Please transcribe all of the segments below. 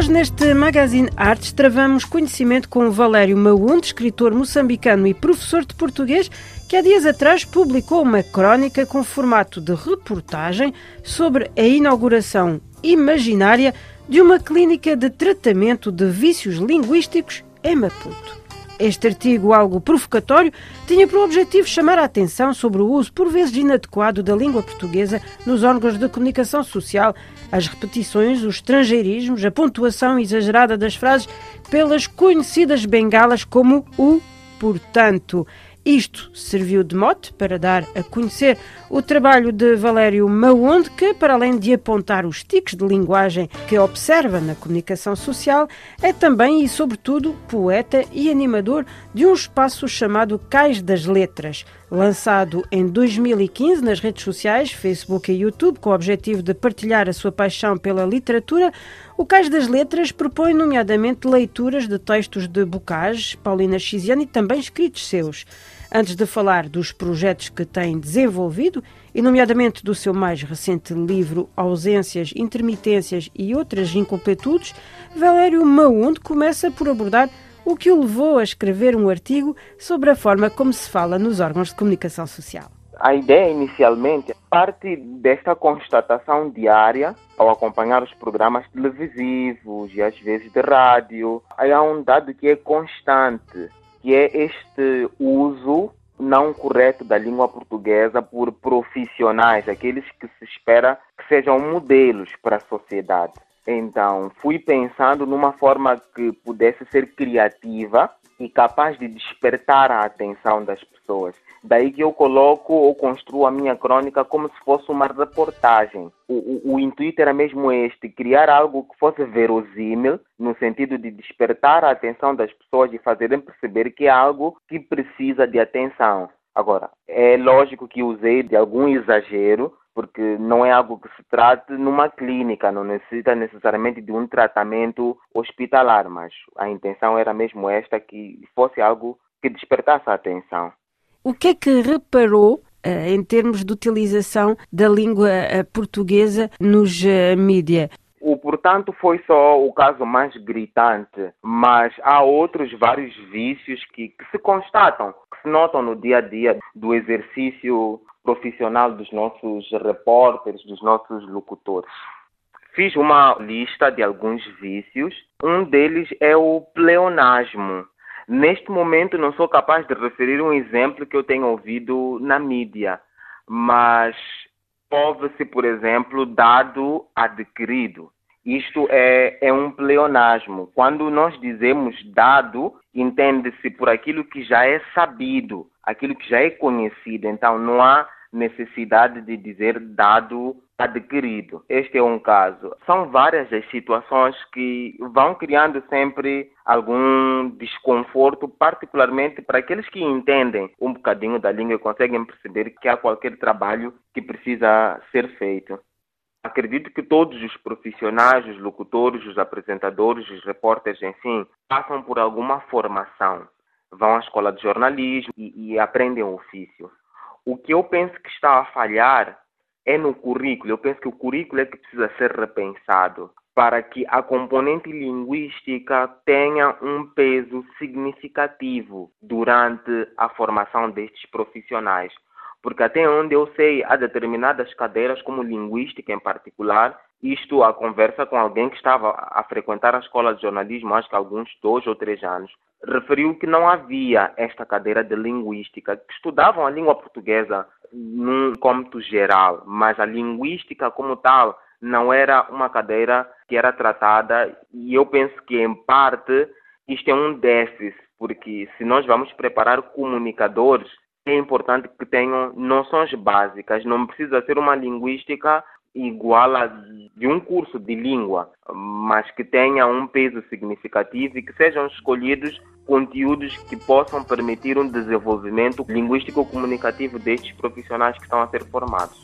Hoje, neste Magazine Artes, travamos conhecimento com Valério Maunde, escritor moçambicano e professor de português, que há dias atrás publicou uma crónica com formato de reportagem sobre a inauguração imaginária de uma clínica de tratamento de vícios linguísticos em Maputo. Este artigo, algo provocatório, tinha por objetivo chamar a atenção sobre o uso, por vezes inadequado, da língua portuguesa nos órgãos de comunicação social, as repetições, os estrangeirismos, a pontuação exagerada das frases pelas conhecidas bengalas como o portanto. Isto serviu de mote para dar a conhecer o trabalho de Valério Maonde, que, para além de apontar os tiques de linguagem que observa na comunicação social, é também e, sobretudo, poeta e animador de um espaço chamado Cais das Letras, lançado em 2015 nas redes sociais, Facebook e YouTube, com o objetivo de partilhar a sua paixão pela literatura. O Cais das Letras propõe, nomeadamente, leituras de textos de Bocage, Paulina Xiziane e também escritos seus. Antes de falar dos projetos que tem desenvolvido, e nomeadamente do seu mais recente livro Ausências, Intermitências e Outras Incompletudes, Valério Maunde começa por abordar o que o levou a escrever um artigo sobre a forma como se fala nos órgãos de comunicação social. A ideia inicialmente parte desta constatação diária ao acompanhar os programas televisivos e às vezes de rádio. Há um dado que é constante que é este uso não correto da língua portuguesa por profissionais, aqueles que se espera que sejam modelos para a sociedade. Então, fui pensando numa forma que pudesse ser criativa e capaz de despertar a atenção das pessoas. Daí que eu coloco ou construo a minha crônica como se fosse uma reportagem. O, o, o, intuito era mesmo este, criar algo que fosse verosímil, no sentido de despertar a atenção das pessoas e fazerem perceber que é algo que precisa de atenção. Agora, é lógico que usei de algum exagero, porque não é algo que se trate numa clínica, não necessita necessariamente de um tratamento hospitalar, mas a intenção era mesmo esta, que fosse algo que despertasse a atenção. O que é que reparou eh, em termos de utilização da língua eh, portuguesa nos uh, mídia? O portanto foi só o caso mais gritante, mas há outros vários vícios que, que se constatam, que se notam no dia a dia do exercício profissional dos nossos repórteres, dos nossos locutores. Fiz uma lista de alguns vícios. Um deles é o pleonasmo. Neste momento não sou capaz de referir um exemplo que eu tenho ouvido na mídia, mas ouve-se, por exemplo, dado adquirido. Isto é, é um pleonasmo. Quando nós dizemos dado, entende-se por aquilo que já é sabido, aquilo que já é conhecido. Então não há necessidade de dizer dado adquirido. Este é um caso. São várias as situações que vão criando sempre algum desconforto, particularmente para aqueles que entendem um bocadinho da língua e conseguem perceber que há qualquer trabalho que precisa ser feito. Acredito que todos os profissionais, os locutores, os apresentadores, os repórteres, enfim, passam por alguma formação. Vão à escola de jornalismo e, e aprendem o ofício. O que eu penso que está a falhar é no currículo. Eu penso que o currículo é que precisa ser repensado para que a componente linguística tenha um peso significativo durante a formação destes profissionais. Porque até onde eu sei, há determinadas cadeiras, como linguística em particular, isto a conversa com alguém que estava a frequentar a escola de jornalismo, acho que alguns dois ou três anos, referiu que não havia esta cadeira de linguística, que estudavam a língua portuguesa num cômputo geral, mas a linguística como tal não era uma cadeira que era tratada e eu penso que em parte isto é um déficit, porque se nós vamos preparar comunicadores, é importante que tenham noções básicas, não precisa ser uma linguística igual a de um curso de língua, mas que tenha um peso significativo e que sejam escolhidos conteúdos que possam permitir um desenvolvimento linguístico-comunicativo destes profissionais que estão a ser formados.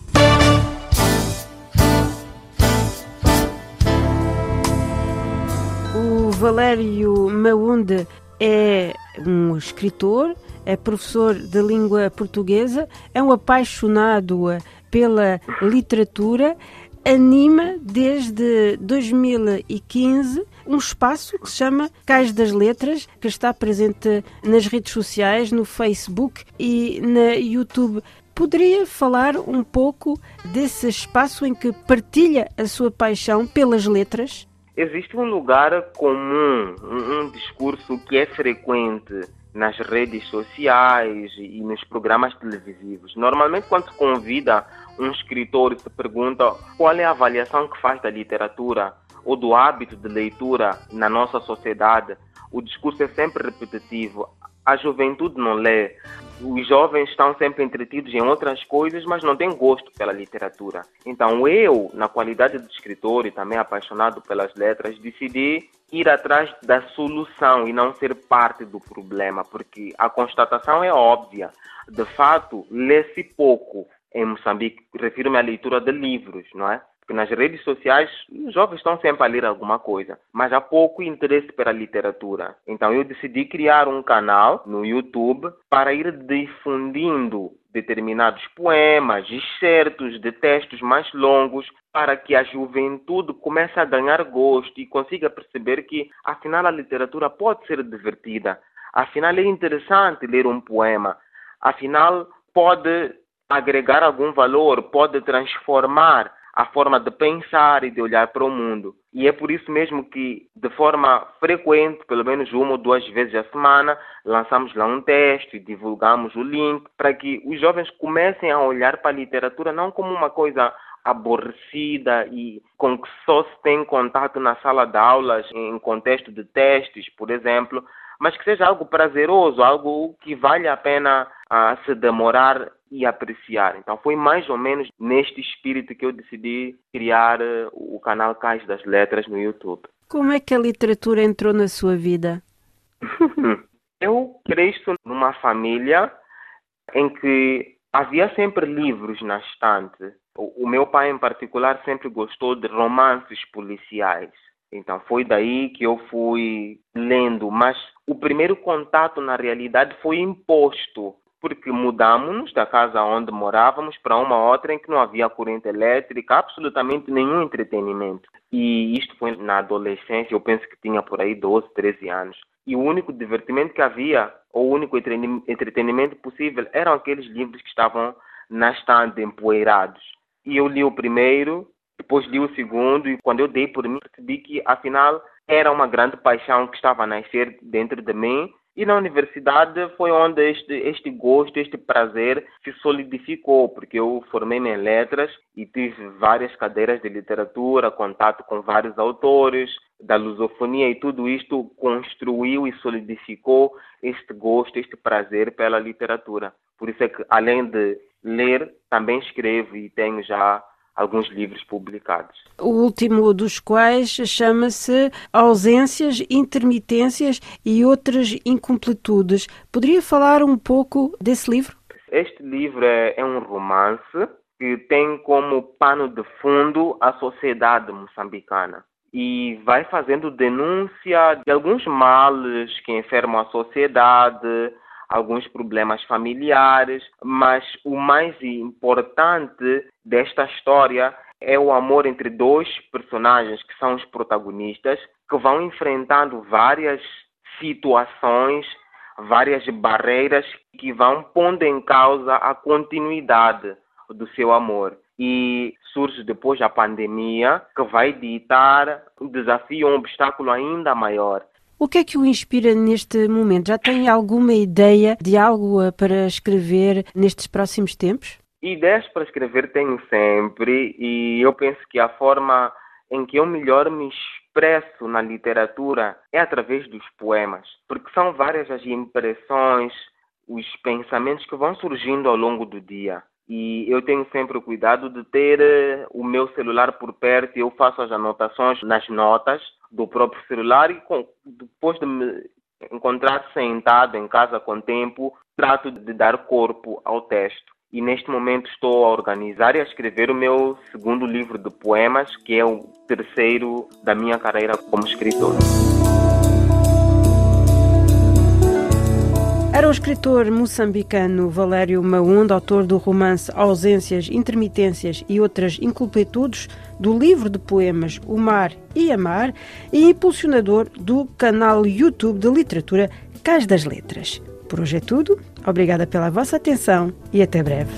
O Valério Maunde é um escritor, é professor de língua portuguesa, é um apaixonado pela literatura anima desde 2015 um espaço que se chama Cais das Letras, que está presente nas redes sociais, no Facebook e na YouTube. Poderia falar um pouco desse espaço em que partilha a sua paixão pelas letras? Existe um lugar comum, um, discurso que é frequente nas redes sociais e nos programas televisivos. Normalmente, quando se convida um escritor se pergunta qual é a avaliação que faz da literatura ou do hábito de leitura na nossa sociedade, o discurso é sempre repetitivo. A juventude não lê, os jovens estão sempre entretidos em outras coisas, mas não têm gosto pela literatura. Então eu, na qualidade de escritor e também apaixonado pelas letras, decidi ir atrás da solução e não ser parte do problema, porque a constatação é óbvia. De fato, lê-se pouco em Moçambique. Refiro-me à leitura de livros, não é? Porque nas redes sociais os jovens estão sempre a ler alguma coisa, mas há pouco interesse pela literatura. Então eu decidi criar um canal no YouTube para ir difundindo determinados poemas, excertos de textos mais longos, para que a juventude comece a ganhar gosto e consiga perceber que, afinal, a literatura pode ser divertida. Afinal, é interessante ler um poema. Afinal, pode agregar algum valor, pode transformar a forma de pensar e de olhar para o mundo. E é por isso mesmo que, de forma frequente, pelo menos uma ou duas vezes a semana, lançamos lá um texto e divulgamos o link para que os jovens comecem a olhar para a literatura não como uma coisa aborrecida e com que só se tem contato na sala de aulas em contexto de testes, por exemplo, mas que seja algo prazeroso, algo que vale a pena a se demorar e apreciar. Então foi mais ou menos neste espírito que eu decidi criar eh, o canal Cais das Letras no YouTube. Como é que a literatura entrou na sua vida? eu cresço numa família em que havia sempre livros na estante. O meu pai, em particular, sempre gostou de romances policiais. Então foi daí que eu fui lendo, mas o primeiro contato na realidade foi imposto porque mudamos da casa onde morávamos para uma outra em que não havia corrente elétrica, absolutamente nenhum entretenimento. E isto foi na adolescência, eu penso que tinha por aí 12, 13 anos. E o único divertimento que havia, ou o único entretenimento possível, eram aqueles livros que estavam na estante empoeirados. E eu li o primeiro, depois li o segundo, e quando eu dei por mim, percebi que afinal era uma grande paixão que estava a nascer dentro de mim e na universidade foi onde este, este gosto, este prazer se solidificou, porque eu formei-me em letras e tive várias cadeiras de literatura, contato com vários autores da lusofonia e tudo isto construiu e solidificou este gosto, este prazer pela literatura. Por isso é que, além de ler, também escrevo e tenho já alguns livros publicados. O último dos quais chama-se Ausências, Intermitências e Outras Incompletudes. Poderia falar um pouco desse livro? Este livro é, é um romance que tem como pano de fundo a sociedade moçambicana e vai fazendo denúncia de alguns males que enfermam a sociedade, alguns problemas familiares, mas o mais importante desta história é o amor entre dois personagens que são os protagonistas, que vão enfrentando várias situações, várias barreiras que vão pondo em causa a continuidade do seu amor. E surge depois a pandemia, que vai ditar um desafio, um obstáculo ainda maior. O que é que o inspira neste momento? Já tem alguma ideia de algo eh, para escrever nestes próximos tempos? Ideias para escrever tenho sempre e eu penso que a forma em que eu melhor me expresso na literatura é através dos poemas, porque são várias as impressões, os pensamentos que vão surgindo ao longo do dia. E eu tenho sempre o cuidado de ter eh, o meu celular por perto e eu faço as anotações nas notas do próprio celular e com, depois de me encontrar sentado em casa com tempo, trato de dar corpo ao texto. E neste momento estou a organizar e a escrever o meu segundo livro de poemas, que é o terceiro da minha carreira como escritor. Era o escritor moçambicano Valério Maunda, autor do romance Ausências, Intermitências e Outras Inculpetudes, do livro de poemas O Mar e Amar e impulsionador do canal YouTube de literatura Cais das Letras. Por hoje é tudo. Obrigada pela vossa atenção e até breve.